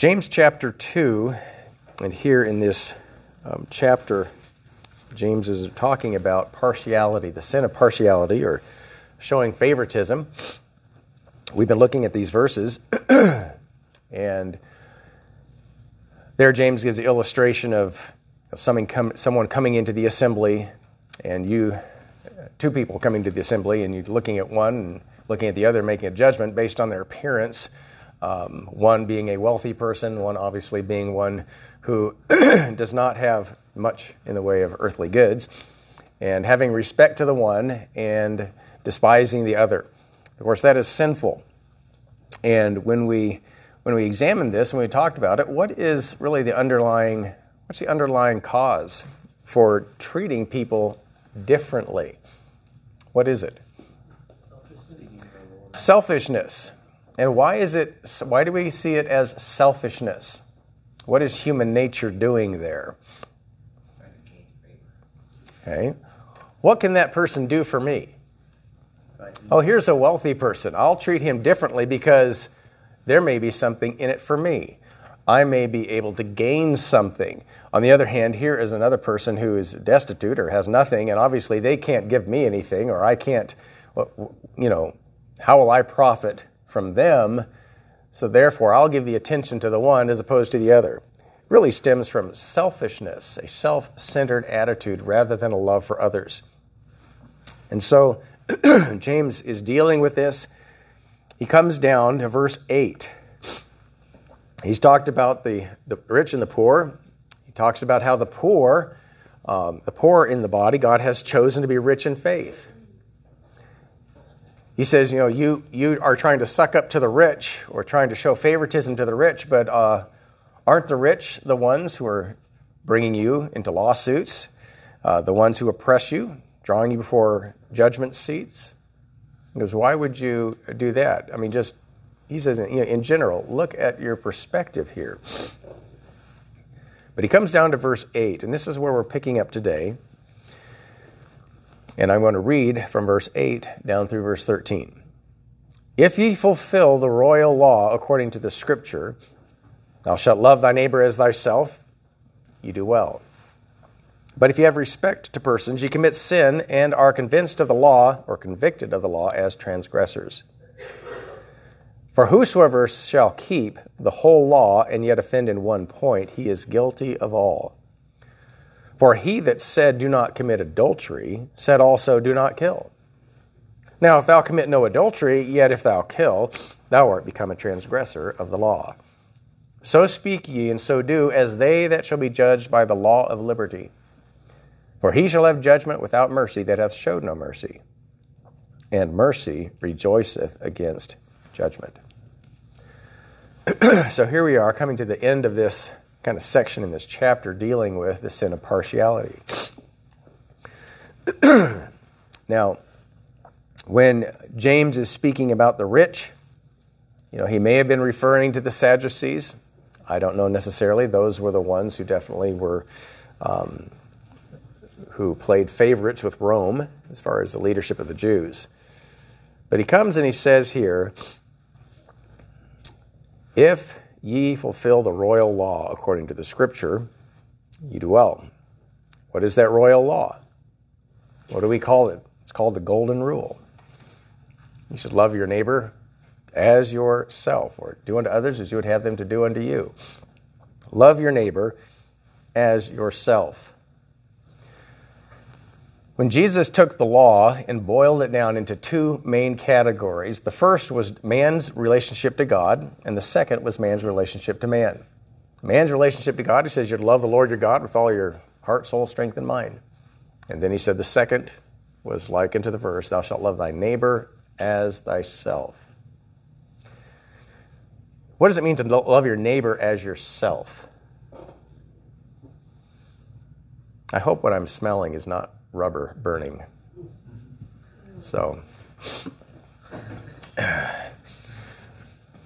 James chapter 2, and here in this um, chapter, James is talking about partiality, the sin of partiality, or showing favoritism. We've been looking at these verses, and there James gives the illustration of, of someone, someone coming into the assembly, and you, two people coming to the assembly, and you looking at one and looking at the other, making a judgment based on their appearance. Um, one being a wealthy person, one obviously being one who does not have much in the way of earthly goods, and having respect to the one and despising the other. Of course, that is sinful. And when we when we examined this and we talked about it, what is really the underlying what's the underlying cause for treating people differently? What is it? Selfishness. And why is it why do we see it as selfishness? What is human nature doing there? Okay. What can that person do for me? Oh, here's a wealthy person. I'll treat him differently because there may be something in it for me. I may be able to gain something. On the other hand, here is another person who is destitute or has nothing, and obviously they can't give me anything, or I can't, you know, how will I profit from them? So therefore, I'll give the attention to the one as opposed to the other. Really stems from selfishness, a self centered attitude rather than a love for others. And so James is dealing with this. He comes down to verse 8. He's talked about the, the rich and the poor. He talks about how the poor, um, the poor in the body, God has chosen to be rich in faith. He says, you know, you, you are trying to suck up to the rich or trying to show favoritism to the rich, but uh, aren't the rich the ones who are bringing you into lawsuits, uh, the ones who oppress you, drawing you before judgment seats? He goes, why would you do that? I mean, just, he says, you know, in general, look at your perspective here. But he comes down to verse 8, and this is where we're picking up today. And I'm going to read from verse 8 down through verse 13. If ye fulfill the royal law according to the scripture, thou shalt love thy neighbor as thyself, you do well. But if you have respect to persons, ye commit sin and are convinced of the law, or convicted of the law, as transgressors. For whosoever shall keep the whole law and yet offend in one point, he is guilty of all. For he that said, Do not commit adultery, said also, Do not kill. Now, if thou commit no adultery, yet if thou kill, thou art become a transgressor of the law. So speak ye, and so do, as they that shall be judged by the law of liberty. For he shall have judgment without mercy that hath showed no mercy. And mercy rejoiceth against judgment. so here we are coming to the end of this kind of section in this chapter dealing with the sin of partiality. now, when James is speaking about the rich, you know, he may have been referring to the Sadducees. I don't know necessarily. Those were the ones who definitely were um, who played favorites with Rome as far as the leadership of the Jews. But he comes and he says here, If ye fulfill the royal law according to the scripture, you do well. What is that royal law? What do we call it? It's called the golden rule. You should love your neighbor as yourself, or do unto others as you would have them to do unto you. Love your neighbor as yourself. When Jesus took the law and boiled it down into two main categories, the first was man's relationship to God, and the second was man's relationship to man. Man's relationship to God, he says, you're to love the Lord your God with all your heart, soul, strength, and mind. And then he said the second was like into the verse, thou shalt love thy neighbor as thyself. What does it mean to love your neighbor as yourself? I hope what I'm smelling is not rubber burning. So,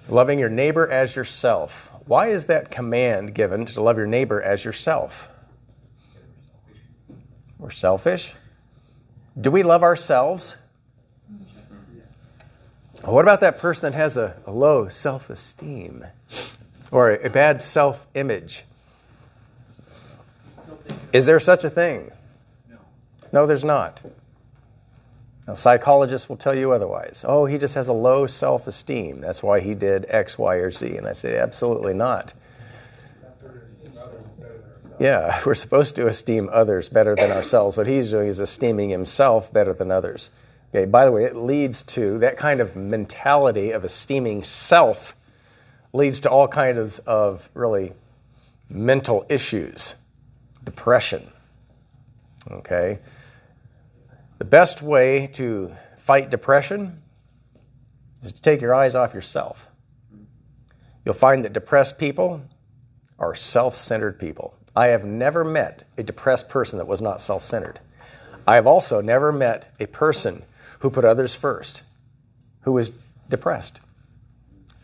loving your neighbor as yourself. Why is that command given to love your neighbor as yourself? We're selfish. Do we love ourselves? What about that person that has a, a low self esteem? or a bad self image. Is there such a thing? No. There's not. Now, psychologists will tell you otherwise. Oh, he just has a low self esteem. That's why he did X, Y, or Z. And I say, absolutely not. Yeah, we're supposed to esteem others better than ourselves. What he's doing is esteeming himself better than others. Okay, by the way, it leads to that kind of mentality of esteeming self leads to all kinds of really mental issues, depression. Okay? The best way to fight depression is to take your eyes off yourself. You'll find that depressed people are self centered people. I have never met a depressed person that was not self centered. I have also never met a person who put others first who was depressed.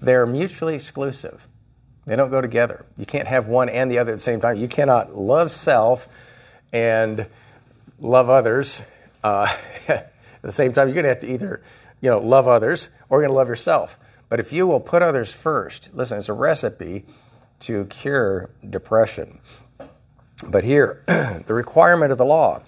They're mutually exclusive. They don't go together. You can't have one and the other at the same time. You cannot love self and love others uh, at the same time. You're going to have to either, you know, love others or you're going to love yourself. But if you will put others first, listen, it's a recipe to cure depression. But here, the requirement of the law,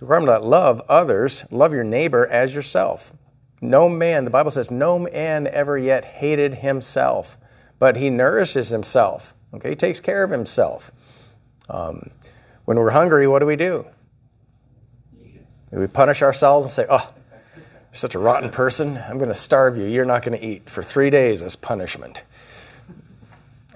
the requirement to love others, love your neighbor as yourself. No man, the Bible says, no man ever yet hated himself, but he nourishes himself. Okay, he takes care of himself. Um, when we're hungry, what do we do? We punish ourselves and say, oh, you're such a rotten person. I'm going to starve you. You're not going to eat for three days as punishment.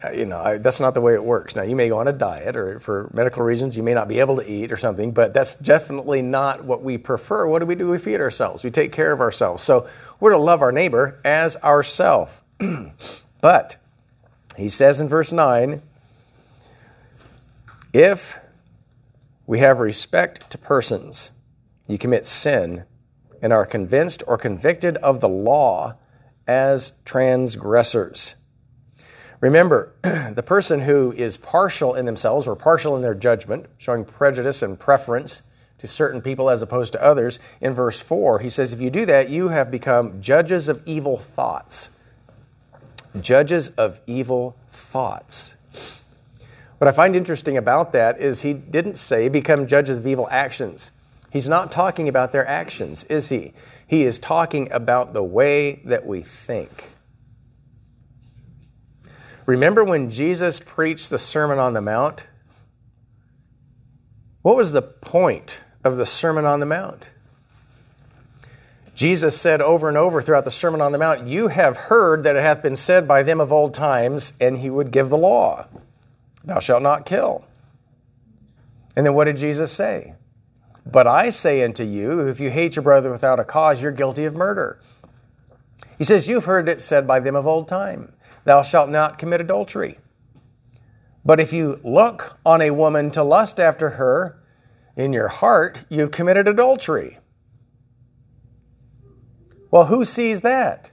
Uh, you know, I, that's not the way it works. Now, you may go on a diet, or for medical reasons, you may not be able to eat or something, but that's definitely not what we prefer. What do we do? We feed ourselves, we take care of ourselves. So, we're to love our neighbor as ourself. but, he says in verse 9, if we have respect to persons, you commit sin and are convinced or convicted of the law as transgressors. Remember, the person who is partial in themselves or partial in their judgment, showing prejudice and preference to certain people as opposed to others, in verse 4, he says, If you do that, you have become judges of evil thoughts. Judges of evil thoughts. What I find interesting about that is he didn't say become judges of evil actions. He's not talking about their actions, is he? He is talking about the way that we think. Remember when Jesus preached the Sermon on the Mount? What was the point of the Sermon on the Mount? Jesus said over and over throughout the Sermon on the Mount, You have heard that it hath been said by them of old times, and he would give the law Thou shalt not kill. And then what did Jesus say? But I say unto you, if you hate your brother without a cause, you're guilty of murder. He says, You've heard it said by them of old time. Thou shalt not commit adultery. But if you look on a woman to lust after her, in your heart you've committed adultery. Well, who sees that?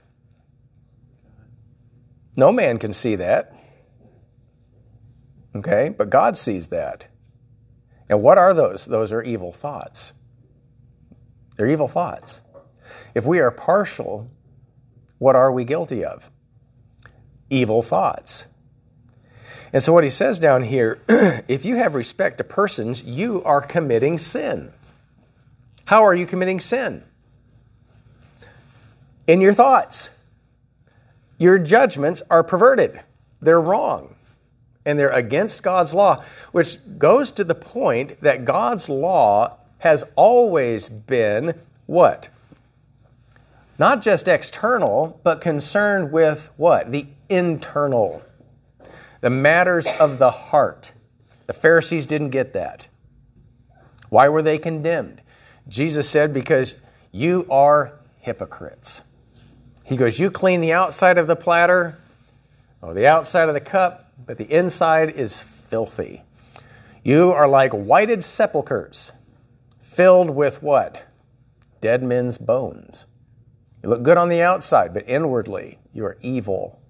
No man can see that. Okay, but God sees that. And what are those? Those are evil thoughts. They're evil thoughts. If we are partial, what are we guilty of? evil thoughts. And so, what he says down here if you have respect to persons, you are committing sin. How are you committing sin? In your thoughts. Your judgments are perverted, they're wrong, and they're against God's law, which goes to the point that God's law has always been what? Not just external, but concerned with what? The internal, the matters of the heart. The Pharisees didn't get that. Why were they condemned? Jesus said, Because you are hypocrites. He goes, You clean the outside of the platter, or the outside of the cup, but the inside is filthy. You are like whited sepulchres, filled with what? Dead men's bones. You look good on the outside, but inwardly you are evil.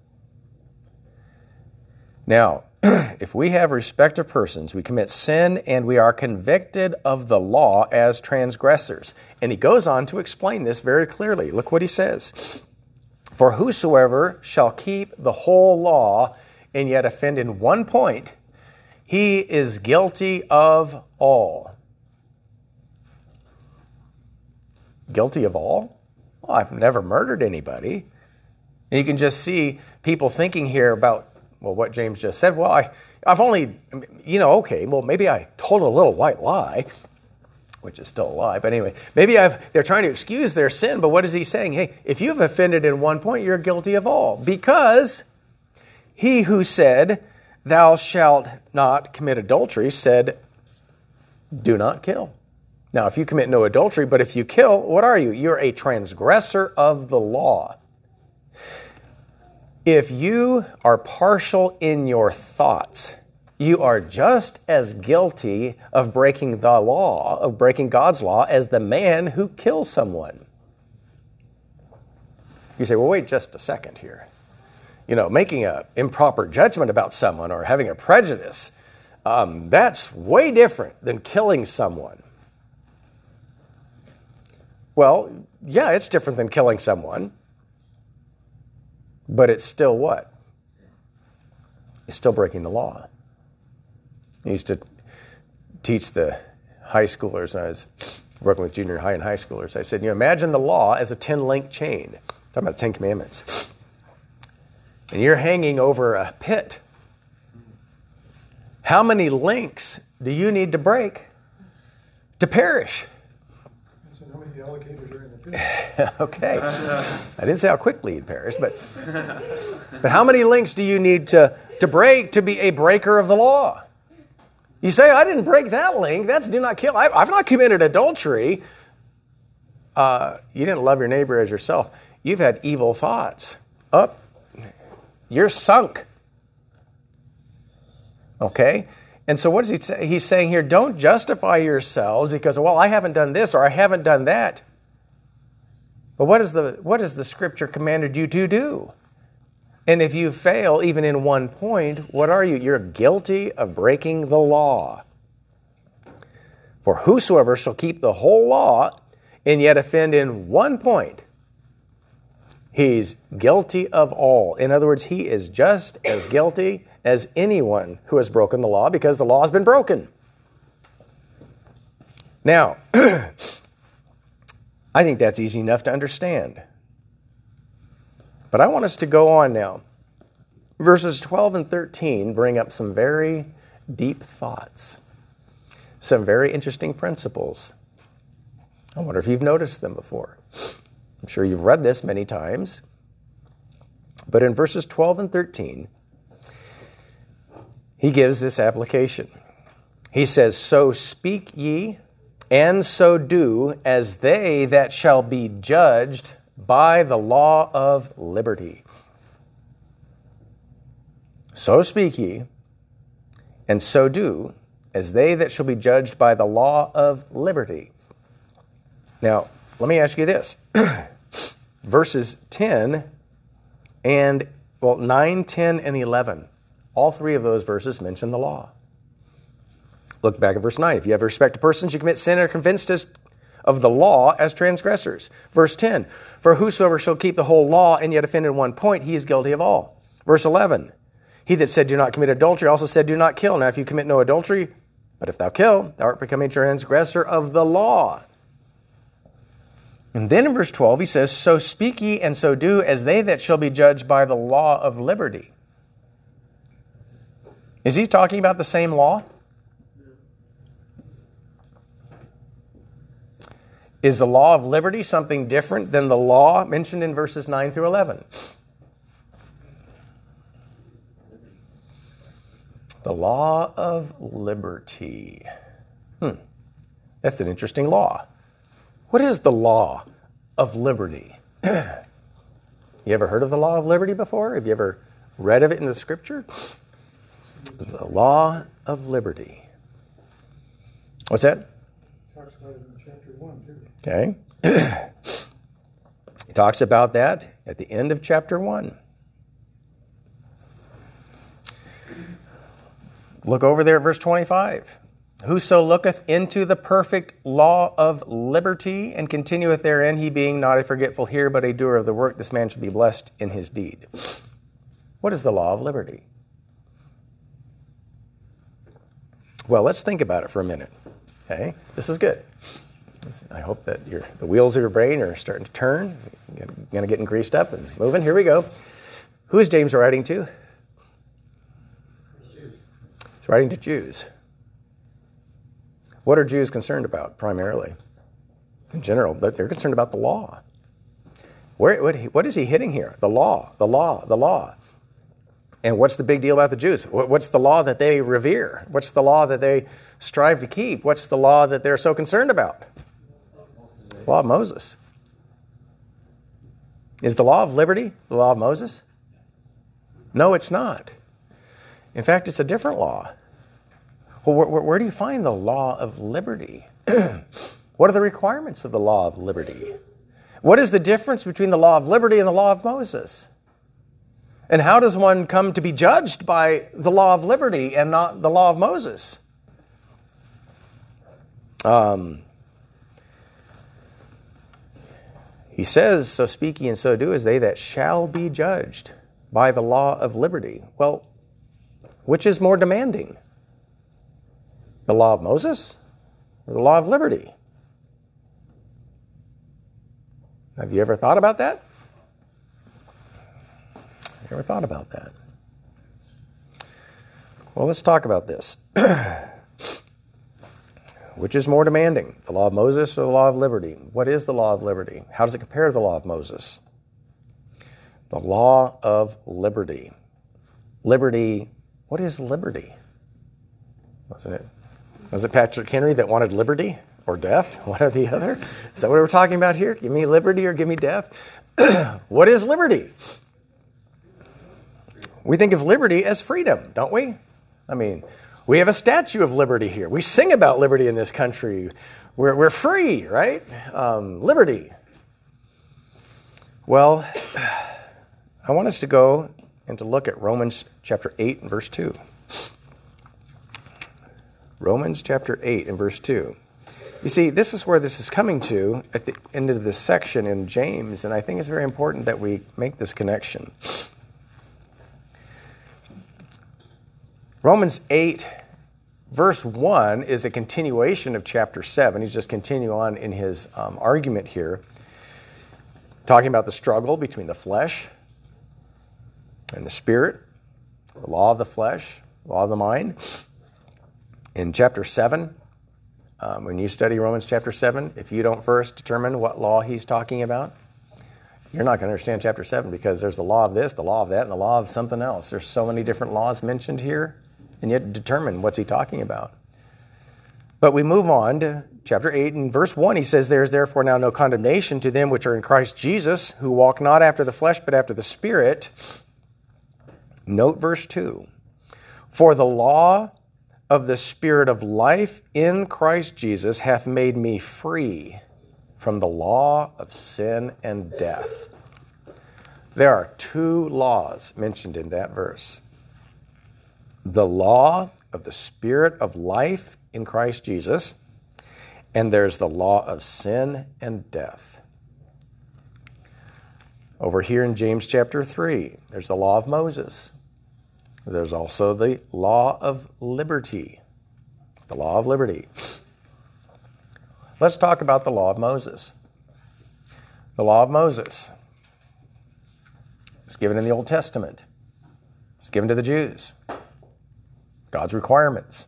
Now, if we have respect of persons, we commit sin and we are convicted of the law as transgressors. And he goes on to explain this very clearly. Look what he says For whosoever shall keep the whole law and yet offend in one point, he is guilty of all. Guilty of all? Well, I've never murdered anybody. And you can just see people thinking here about, well, what James just said. Well, I, I've only, you know, okay, well, maybe I told a little white lie, which is still a lie, but anyway, maybe I've, they're trying to excuse their sin, but what is he saying? Hey, if you've offended in one point, you're guilty of all. Because he who said, Thou shalt not commit adultery, said, Do not kill. Now, if you commit no adultery, but if you kill, what are you? You're a transgressor of the law. If you are partial in your thoughts, you are just as guilty of breaking the law, of breaking God's law, as the man who kills someone. You say, well, wait just a second here. You know, making an improper judgment about someone or having a prejudice, um, that's way different than killing someone. Well, yeah, it's different than killing someone, but it's still what? It's still breaking the law. I used to teach the high schoolers, and I was working with junior high and high schoolers. I said, You imagine the law as a 10 link chain. Talking about the Ten Commandments. And you're hanging over a pit. How many links do you need to break to perish? alligators are in the pit. okay. I didn't say how quickly you'd perish, but but how many links do you need to, to break to be a breaker of the law? You say, I didn't break that link. That's do not kill. I, have not committed adultery. Uh, you didn't love your neighbor as yourself. You've had evil thoughts. Up. You're sunk. Okay? And so, what is he say? He's saying here, don't justify yourselves because, well, I haven't done this or I haven't done that. But what is the what has the Scripture commanded you to do? And if you fail even in one point, what are you? You're guilty of breaking the law. For whosoever shall keep the whole law and yet offend in one point, he's guilty of all. In other words, he is just as guilty as anyone who has broken the law because the law has been broken. Now, I think that's easy enough to understand. But I want us to go on now. Verses 12 and 13 bring up some very deep thoughts, some very interesting principles. I wonder if you've noticed them before. I'm sure you've read this many times. But in verses 12 and 13, he gives this application. He says, So speak ye, and so do, as they that shall be judged by the law of liberty. So speak ye, and so do, as they that shall be judged by the law of liberty. Now, let me ask you this. Verses 10 and, well, 9, 10, and 11 all three of those verses mention the law. Look back at verse 9. If you have respect to persons, you commit sin and are convinced as, of the law as transgressors. Verse 10. For whosoever shall keep the whole law and yet offend in one point, he is guilty of all. Verse 11. He that said, Do not commit adultery, also said, Do not kill. Now, if you commit no adultery, but if thou kill, thou art become a transgressor of the law. And then in verse 12, he says, So speak ye and so do as they that shall be judged by the law of liberty. Is he talking about the same law? Is the law of liberty something different than the law mentioned in verses 9 through 11? The law of liberty. Hmm. That's an interesting law. What is the law of liberty? you ever heard of the law of liberty before? Have you ever read of it in the scripture? the law of liberty. What's that? Talks about it in chapter 1, too. Okay. he talks about that at the end of chapter 1. Look over there at verse 25. Whoso looketh into the perfect law of liberty and continueth therein, he being not a forgetful hearer, but a doer of the work, this man shall be blessed in his deed. What is the law of liberty? Well, let's think about it for a minute. Okay, this is good. I hope that your, the wheels of your brain are starting to turn. Going to get greased up and moving. Here we go. Who is James writing to? Jews. He's writing to Jews. What are Jews concerned about primarily? In general, but they're concerned about the law. Where, what, what is he hitting here? The law, the law, the law. And what's the big deal about the Jews? What's the law that they revere? What's the law that they strive to keep? What's the law that they're so concerned about? Law of Moses. Is the law of liberty the law of Moses? No, it's not. In fact, it's a different law. Well, where, where, do you find the law of liberty? what are the requirements of the law of liberty? What is the difference between the law of liberty and the law of Moses? And how does one come to be judged by the law of liberty and not the law of Moses? Um, he says, So speak ye and so do as they that shall be judged by the law of liberty. Well, which is more demanding? The law of Moses or the law of liberty? Have you ever thought about that? Have you ever thought about that? Well, let's talk about this. Which is more demanding, the law of Moses or the law of liberty? What is the law of liberty? How does it compare to the law of Moses? The law of liberty. Liberty, what is liberty? Wasn't it? Was it Patrick Henry that wanted liberty or death? One or the other? Is that what we're talking about here? Give me liberty or give me death? what is liberty? We think of liberty as freedom, don't we? I mean, we have a statue of liberty here. We sing about liberty in this country. We're, we're free, right? Um, liberty. Well, I want us to go and to look at Romans chapter 8 and verse 2. Romans chapter 8 and verse 2. You see, this is where this is coming to at the end of this section in James, and I think it's very important that we make this connection. Romans 8, verse 1 is a continuation of chapter 7. He's just continuing on in his um, argument here, talking about the struggle between the flesh and the spirit, the law of the flesh, law of the mind. In chapter 7, um, when you study Romans chapter 7, if you don't first determine what law he's talking about, you're not going to understand chapter 7 because there's the law of this, the law of that, and the law of something else. There's so many different laws mentioned here and yet determine what's he talking about. But we move on to chapter 8 and verse 1. He says, There is therefore now no condemnation to them which are in Christ Jesus, who walk not after the flesh, but after the Spirit. Note verse 2. For the law of the Spirit of life in Christ Jesus hath made me free from the law of sin and death. There are two laws mentioned in that verse the law of the Spirit of life in Christ Jesus, and there's the law of sin and death. Over here in James chapter 3, there's the law of Moses. There's also the law of liberty. The law of liberty. Let's talk about the law of Moses. The law of Moses was given in the Old Testament. It's given to the Jews. God's requirements.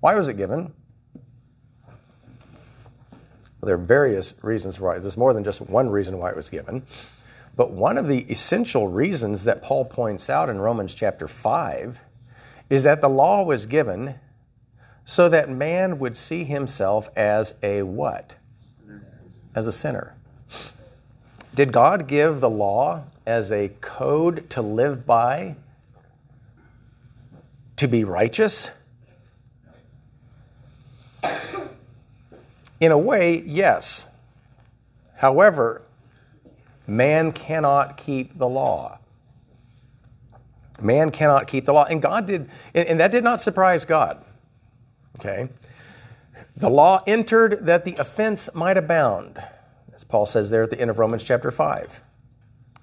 Why was it given? Well, there are various reasons why. There's more than just one reason why it was given. But one of the essential reasons that Paul points out in Romans chapter 5 is that the law was given so that man would see himself as a what? As a sinner. Did God give the law as a code to live by to be righteous? In a way, yes. However, man cannot keep the law. Man cannot keep the law. And God did, and that did not surprise God. Okay? The law entered that the offense might abound, as Paul says there at the end of Romans chapter 5.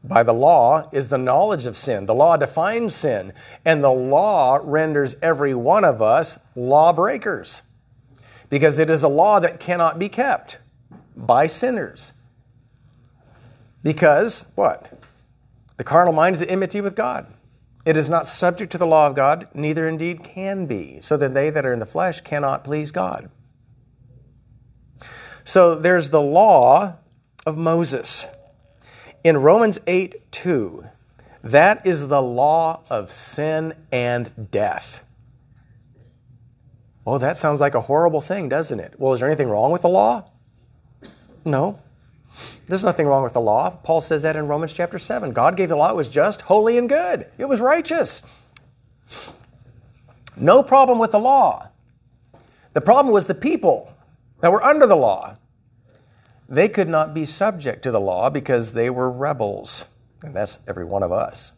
by the law is the knowledge of sin. The law defines sin, and the law renders every one of us lawbreakers because it is a law that cannot be kept by sinners. Because what? The carnal mind is at enmity with God. It is not subject to the law of God, neither indeed can be, so that they that are in the flesh cannot please God. So there's the law of Moses. In Romans 8 2, that is the law of sin and death. Oh, that sounds like a horrible thing, doesn't it? Well, is there anything wrong with the law? No. There's nothing wrong with the law. Paul says that in Romans chapter 7. God gave the law, it was just, holy, and good. It was righteous. No problem with the law. The problem was the people that were under the law. They could not be subject to the law because they were rebels. And that's every one of us.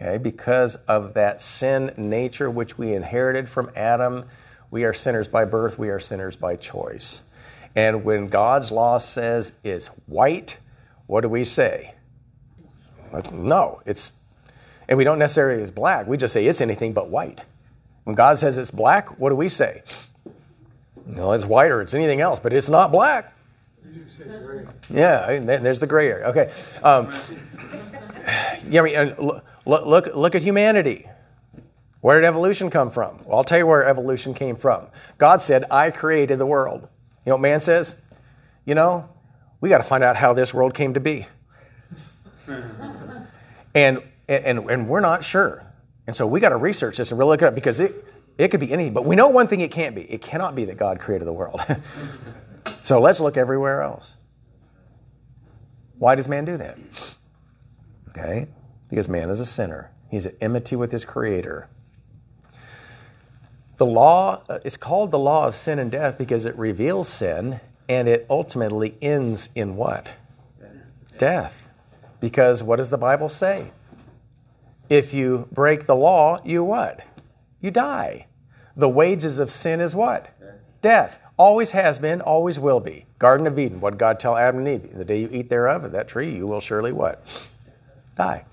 Okay, because of that sin nature which we inherited from Adam, we are sinners by birth, we are sinners by choice. And when God's law says it's white, what do we say? No, it's, and we don't necessarily it's black. We just say it's anything but white. When God says it's black, what do we say? No, it's white or it's anything else, but it's not black. Yeah, there's the gray area. Okay. Um, yeah, I mean, look, look, look at humanity. Where did evolution come from? Well, I'll tell you where evolution came from. God said, I created the world. You know what man says? You know, we got to find out how this world came to be. and, and, and we're not sure. And so we got to research this and really look it up because it, it could be anything, but we know one thing it can't be. It cannot be that God created the world. so let's look everywhere else. Why does man do that? Okay? Because man is a sinner. He's at enmity with his creator. The law uh, is called the law of sin and death because it reveals sin and it ultimately ends in what? Death. Because what does the Bible say? If you break the law, you what? You die. The wages of sin is what? Death. Always has been, always will be. Garden of Eden, what God tell Adam and Eve? The day you eat thereof of that tree, you will surely what? Die.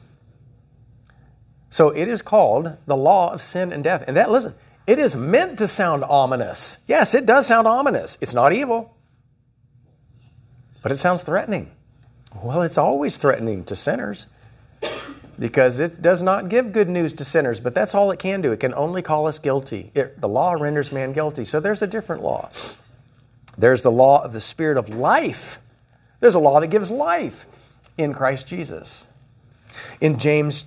So it is called the law of sin and death. And that, listen, it is meant to sound ominous. Yes, it does sound ominous. It's not evil, but it sounds threatening. Well, it's always threatening to sinners because it does not give good news to sinners, but that's all it can do. It can only call us guilty. It, the law renders man guilty. So there's a different law. There's the law of the Spirit of life. There's a law that gives life in Christ Jesus. In James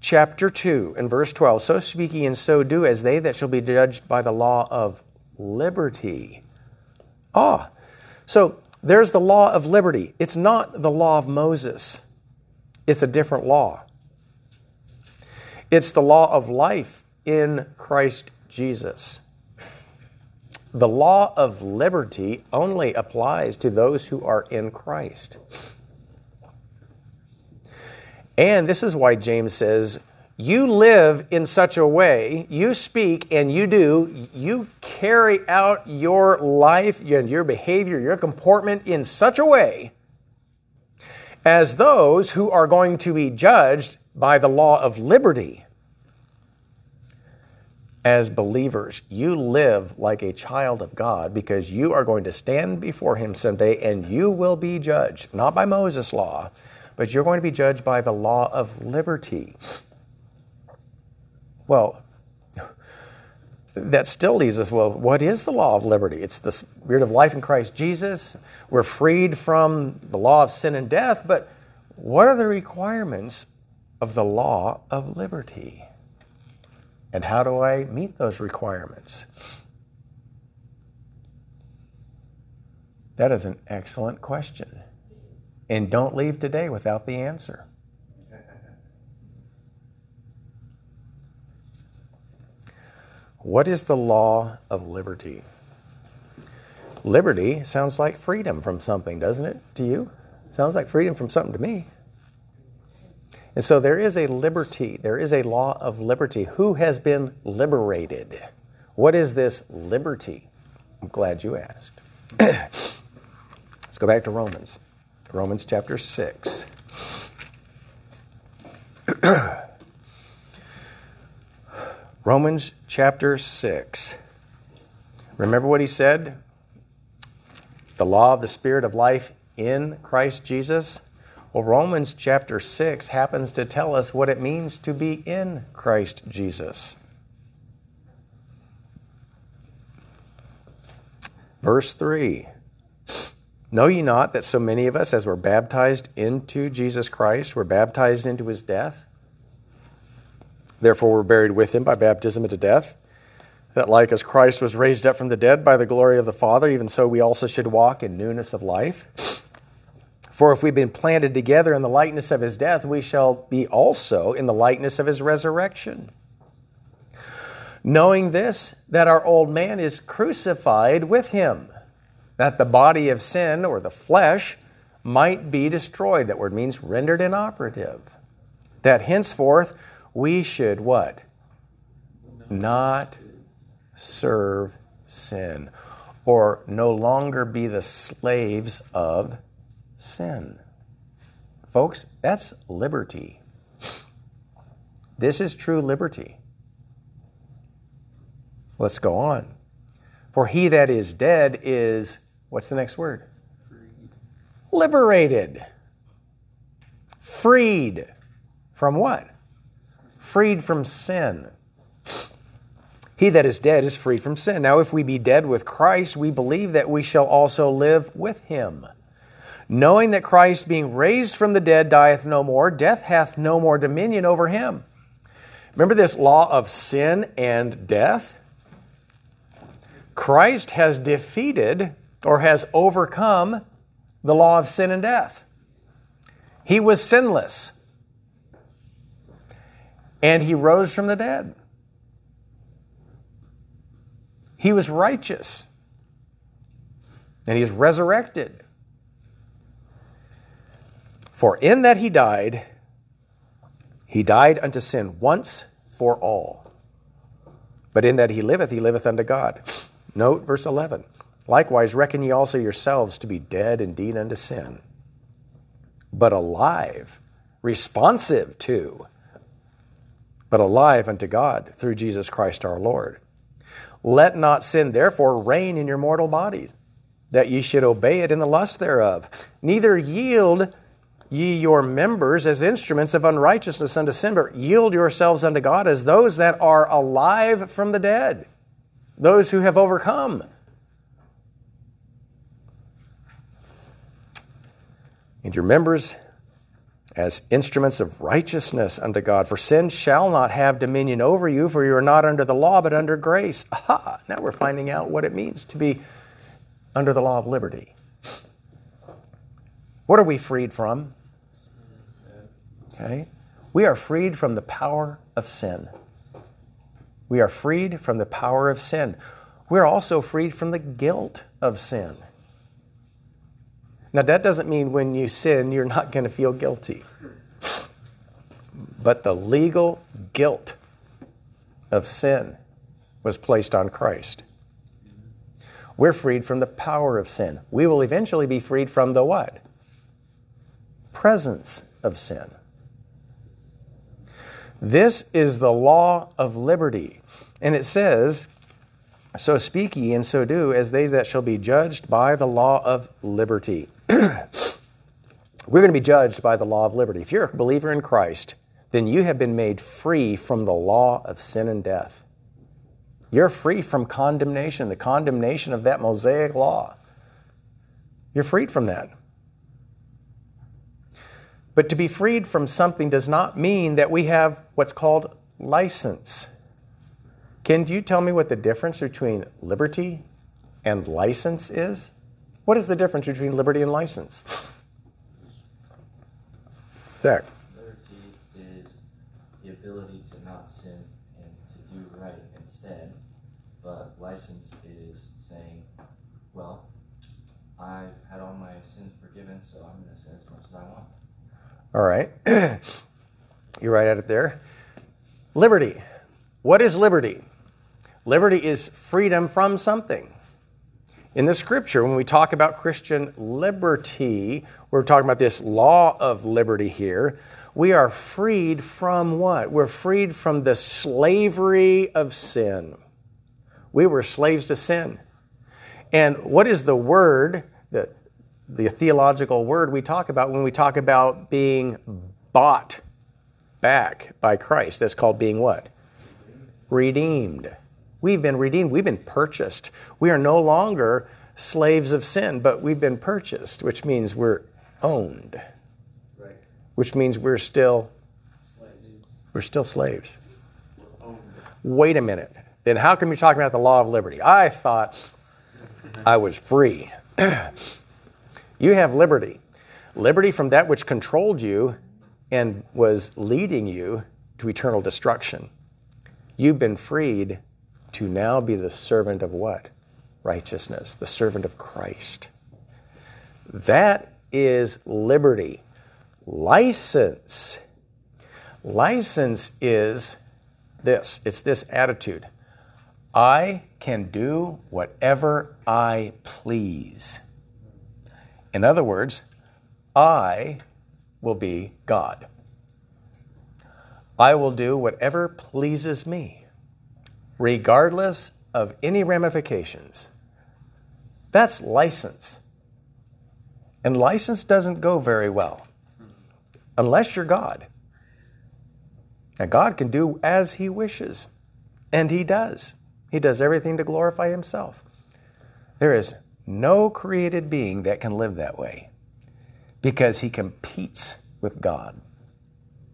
chapter 2 and verse 12, so speak ye and so do as they that shall be judged by the law of liberty. Ah, so there's the law of liberty. It's not the law of Moses, it's a different law. It's the law of life in Christ Jesus. The law of liberty only applies to those who are in Christ. And this is why James says, You live in such a way, you speak and you do, you carry out your life and your behavior, your comportment in such a way as those who are going to be judged by the law of liberty. As believers, you live like a child of God because you are going to stand before Him someday and you will be judged, not by Moses' law, but you're going to be judged by the law of liberty. Well, that still leaves us well, what is the law of liberty? It's the spirit of life in Christ Jesus. We're freed from the law of sin and death, but what are the requirements of the law of liberty? And how do I meet those requirements? That is an excellent question. And don't leave today without the answer. What is the law of liberty? Liberty sounds like freedom from something, doesn't it, to you? Sounds like freedom from something to me. And so there is a liberty, there is a law of liberty. Who has been liberated? What is this liberty? I'm glad you asked. Let's go back to Romans. Romans chapter 6. Romans chapter 6. Remember what he said? The law of the Spirit of life in Christ Jesus? Well, Romans chapter 6 happens to tell us what it means to be in Christ Jesus. Verse 3 Know ye not that so many of us, as were baptized into Jesus Christ, were baptized into his death? Therefore, we're buried with him by baptism into death, that like as Christ was raised up from the dead by the glory of the Father, even so we also should walk in newness of life. For if we've been planted together in the likeness of his death, we shall be also in the likeness of his resurrection. Knowing this, that our old man is crucified with him, that the body of sin or the flesh might be destroyed. That word means rendered inoperative. That henceforth we should what? Not serve sin or no longer be the slaves of sin. Folks, that's liberty. This is true liberty. Let's go on. For he that is dead is, what's the next word? Freed. Liberated. Freed. From what? Freed from sin. He that is dead is freed from sin. Now, if we be dead with Christ, we believe that we shall also live with him knowing that Christ, being raised from the dead, dieth no more, death hath no more dominion over him. Remember this law of sin and death? Christ has defeated or has overcome the law of sin and death. He was sinless. And he rose from the dead. He was righteous. And he is resurrected. For in that he died, he died unto sin once for all. But in that he liveth, he liveth unto God. Note verse 11. Likewise, reckon ye also yourselves to be dead indeed unto sin, but alive, responsive to, but alive unto God through Jesus Christ our Lord. Let not sin therefore reign in your mortal bodies, that ye should obey it in the lust thereof. Neither yield ye your members as instruments of unrighteousness unto sin, but yield yourselves unto God as those that are alive from the dead, those who have overcome. And your members as instruments of righteousness unto God. For sin shall not have dominion over you, for you are not under the law, but under grace. Aha! Now we're finding out what it means to be under the law of liberty. What are we freed from? Okay? We are freed from the power of sin. We are freed from the power of sin. We're also freed from the guilt of sin. Now, that doesn't mean when you sin, you're not going to feel guilty. But the legal guilt of sin was placed on Christ. We're freed from the power of sin. We will eventually be freed from the what? Presence of sin. This is the law of liberty. And it says, So speak ye and so do, as they that shall be judged by the law of liberty. We're going to be judged by the law of liberty. If you're a believer in Christ, then you have been made free from the law of sin and death. You're free from condemnation, the condemnation of that Mosaic law. You're freed from that. But to be freed from something does not mean that we have what's called license. Do you tell me what the difference between liberty and license is? What is the difference between liberty and license? Zach. Liberty is the ability to not sin and to do right instead. But license is saying, well, I've had all my sins forgiven, so I'm going to sin as much as I want. All right. You're right at it there. Liberty. What is liberty? Liberty is freedom from something. In the scripture, when we talk about Christian liberty, we're talking about this law of liberty here. We are freed from what? We're freed from the slavery of sin. We were slaves to sin. And what is the word, the, the theological word we talk about when we talk about being bought back by Christ? That's called being what? Redeemed. We've been redeemed. We've been purchased. We are no longer slaves of sin, but we've been purchased, which means we're owned. Right. Which means we're still Slaves. we're still slaves. We're. Wait a minute. Then how come you're talking about the law of liberty? I thought I was free. you have liberty. Liberty from that which controlled you and was leading you to eternal destruction. You've been freed to now be the servant of what? Righteousness, the servant of Christ. That is liberty. License. License is this it's this attitude I can do whatever I please. In other words, I will be God. I will do whatever pleases me, regardless of any ramifications. That's license. And license doesn't go very well unless you're God. Now, God can do as He wishes, and He does. He does everything to glorify Himself. There is no created being that can live that way because he competes with God.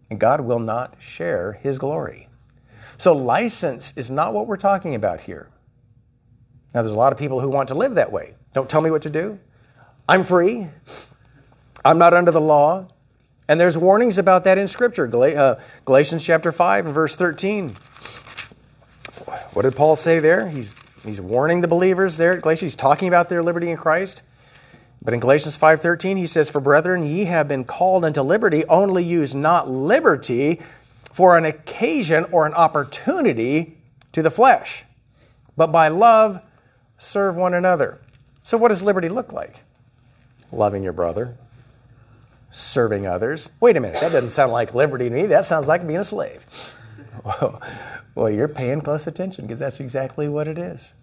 And God will not share His glory. So, license is not what we're talking about here. Now, there's a lot of people who want to live that way. Don't tell me what to do. I'm free. I'm not under the law. And there's warnings about that in Scripture. Uh, Galatians chapter 5, verse 13. What did Paul say there? He's, he's warning the believers there at Galatians. He's talking about their liberty in Christ. But in Galatians 5:13 he says, "For brethren, ye have been called unto liberty, only use not liberty for an occasion or an opportunity to the flesh, but by love serve one another." So what does liberty look like? Loving your brother, serving others. Wait a minute, that doesn't sound like liberty to me. That sounds like being a slave. well, you're paying close attention because that's exactly what it is.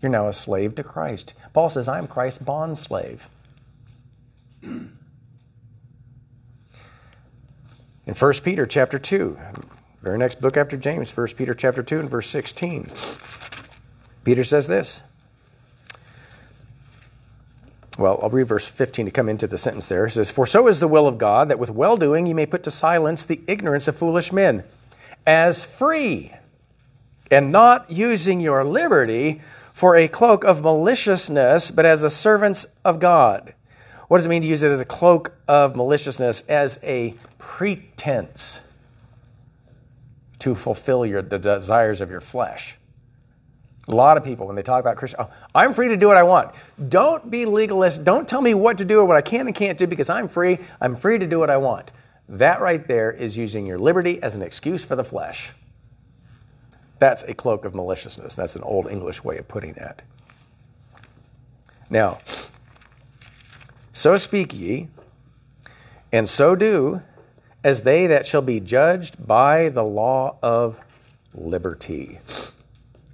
You're now a slave to Christ. Paul says, I'm Christ's bond slave. In 1 Peter chapter 2, very next book after James, 1 Peter chapter 2 and verse 16, Peter says this. Well, I'll read verse 15 to come into the sentence there. It says, For so is the will of God, that with well doing you may put to silence the ignorance of foolish men, as free, and not using your liberty for a cloak of maliciousness, but as a servants of God. What does it mean to use it as a cloak of maliciousness, as a pretense to fulfill your, the desires of your flesh? A lot of people, when they talk about Christian, oh, I'm free to do what I want. Don't be legalist. Don't tell me what to do or what I can and can't do because I'm free. I'm free to do what I want. That right there is using your liberty as an excuse for the flesh. That's a cloak of maliciousness. That's an old English way of putting that. Now, so speak ye, and so do, as they that shall be judged by the law of liberty.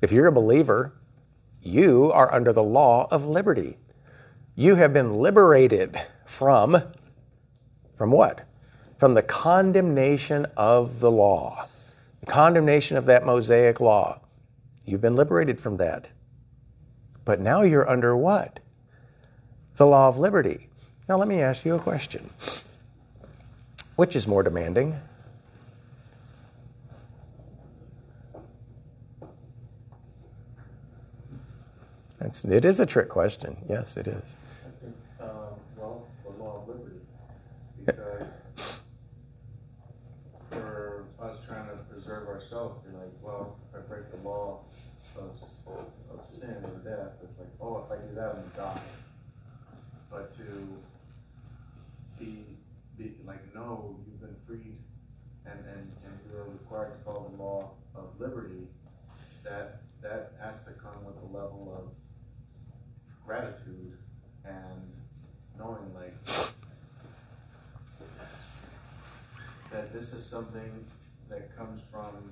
If you're a believer, you are under the law of liberty. You have been liberated from from what? From the condemnation of the law. The condemnation of that Mosaic law. You've been liberated from that. But now you're under what? The law of liberty. Now let me ask you a question. Which is more demanding? It's, it is a trick question. Yes, it is. Um, well, the law of liberty, because for us trying to preserve ourselves, you're like, well, if I break the law of, of sin or death, it's like, oh, if I do that, I'm gonna die. But to be, be like, no, you've been freed, and, and, and you're required to follow the law of liberty, that, that has to come with a level of gratitude and knowing like this is something that comes from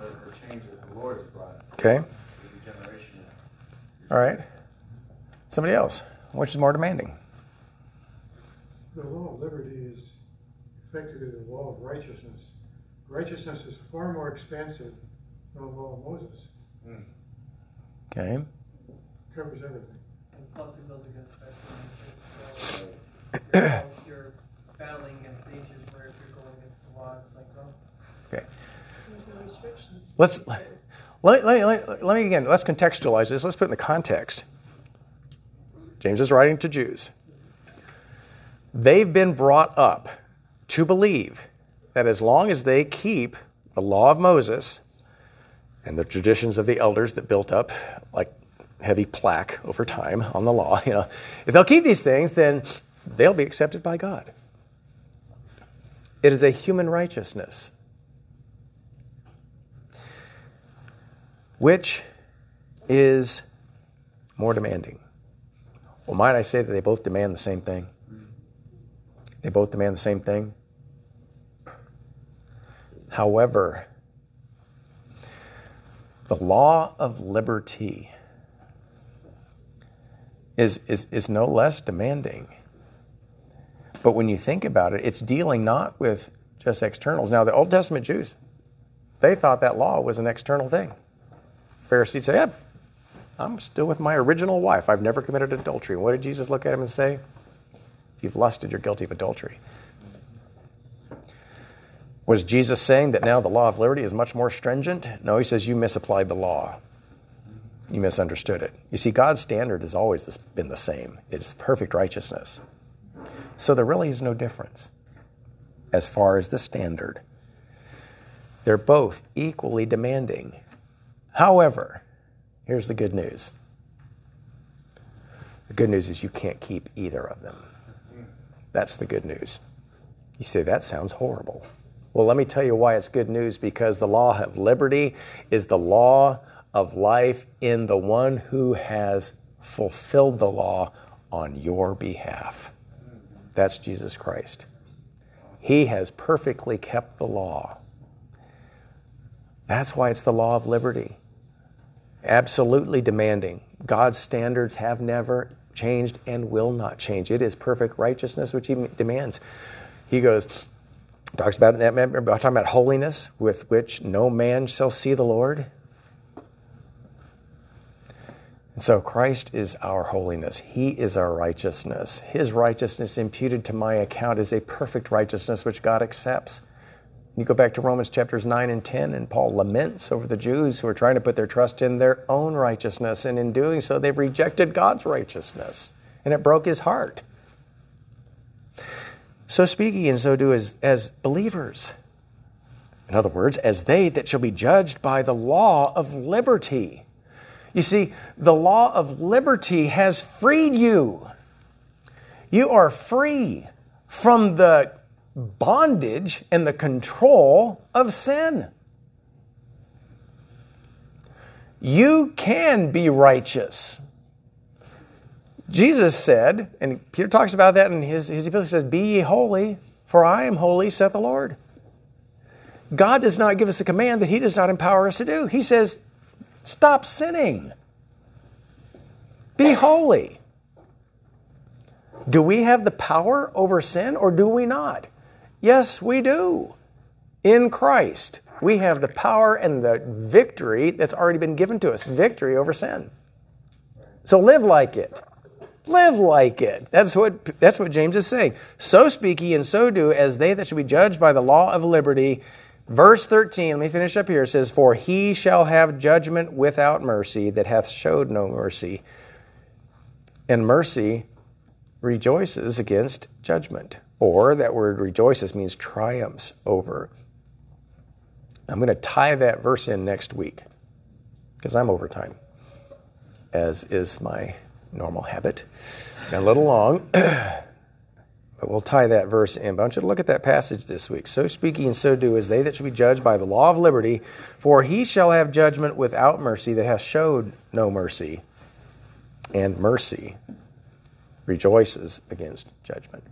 the, the change that the Lord has brought Okay. to the generation. All right. Somebody else. Which is more demanding? The law of liberty is effectively the law of righteousness. Righteousness is far more expansive than the law of Moses. Okay. Covers everything. And plus it goes against that. So you're, you're battling against nations where if you're going against the law, it's like, oh, Okay. There's no restrictions. Let's let, let, let, let me again. Let's contextualize this. Let's put it in the context. James is writing to Jews. They've been brought up to believe that as long as they keep the law of Moses and the traditions of the elders that built up like heavy plaque over time on the law, you know, if they'll keep these things, then they'll be accepted by God. It is a human righteousness. Which is more demanding? Well, might I say that they both demand the same thing? They both demand the same thing. However, the law of liberty is, is, is no less demanding. But when you think about it, it's dealing not with just externals. Now, the Old Testament Jews, they thought that law was an external thing. Pharisees say, yeah, I'm still with my original wife. I've never committed adultery. What did Jesus look at him and say? If you've lusted, you're guilty of adultery. Was Jesus saying that now the law of liberty is much more stringent? No, he says you misapplied the law. You misunderstood it. You see, God's standard has always been the same it is perfect righteousness. So there really is no difference as far as the standard. They're both equally demanding. However, here's the good news the good news is you can't keep either of them. That's the good news. You say, that sounds horrible. Well, let me tell you why it's good news because the law of liberty is the law of life in the one who has fulfilled the law on your behalf. That's Jesus Christ. He has perfectly kept the law. That's why it's the law of liberty. Absolutely demanding. God's standards have never changed and will not change. It is perfect righteousness which He demands. He goes, talks about that. Remember, talking about holiness, with which no man shall see the Lord. And so Christ is our holiness. He is our righteousness. His righteousness imputed to my account is a perfect righteousness which God accepts. You go back to Romans chapters 9 and 10, and Paul laments over the Jews who are trying to put their trust in their own righteousness, and in doing so, they've rejected God's righteousness, and it broke his heart. So speaking, and so do as, as believers. In other words, as they that shall be judged by the law of liberty. You see, the law of liberty has freed you. You are free from the bondage and the control of sin. You can be righteous. Jesus said, and Peter talks about that in his, his epistle, he says, Be ye holy, for I am holy, saith the Lord. God does not give us a command that he does not empower us to do. He says, Stop sinning. Be holy. Do we have the power over sin or do we not? Yes, we do. In Christ, we have the power and the victory that's already been given to us victory over sin. So live like it. Live like it. That's what, that's what James is saying. So speak ye and so do as they that should be judged by the law of liberty. Verse 13, let me finish up here. It says, For he shall have judgment without mercy that hath showed no mercy. And mercy rejoices against judgment. Or that word rejoices means triumphs over. I'm going to tie that verse in next week because I'm over time, as is my normal habit. Been a little long, but we'll tie that verse in. But I want you to look at that passage this week. So speaking and so do as they that should be judged by the law of liberty, for he shall have judgment without mercy that hath showed no mercy, and mercy rejoices against judgment.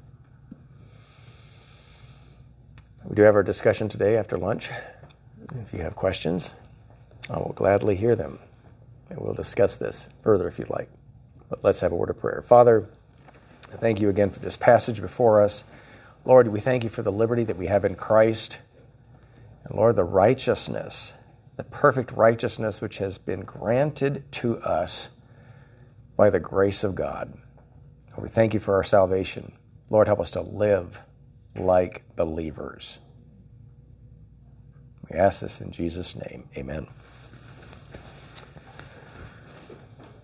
We do have our discussion today after lunch. If you have questions, I will gladly hear them. And we'll discuss this further if you'd like. But let's have a word of prayer. Father, thank you again for this passage before us. Lord, we thank you for the liberty that we have in Christ. And Lord, the righteousness, the perfect righteousness which has been granted to us by the grace of God. We thank you for our salvation. Lord, help us to live like believers. We ask this in Jesus' name. Amen.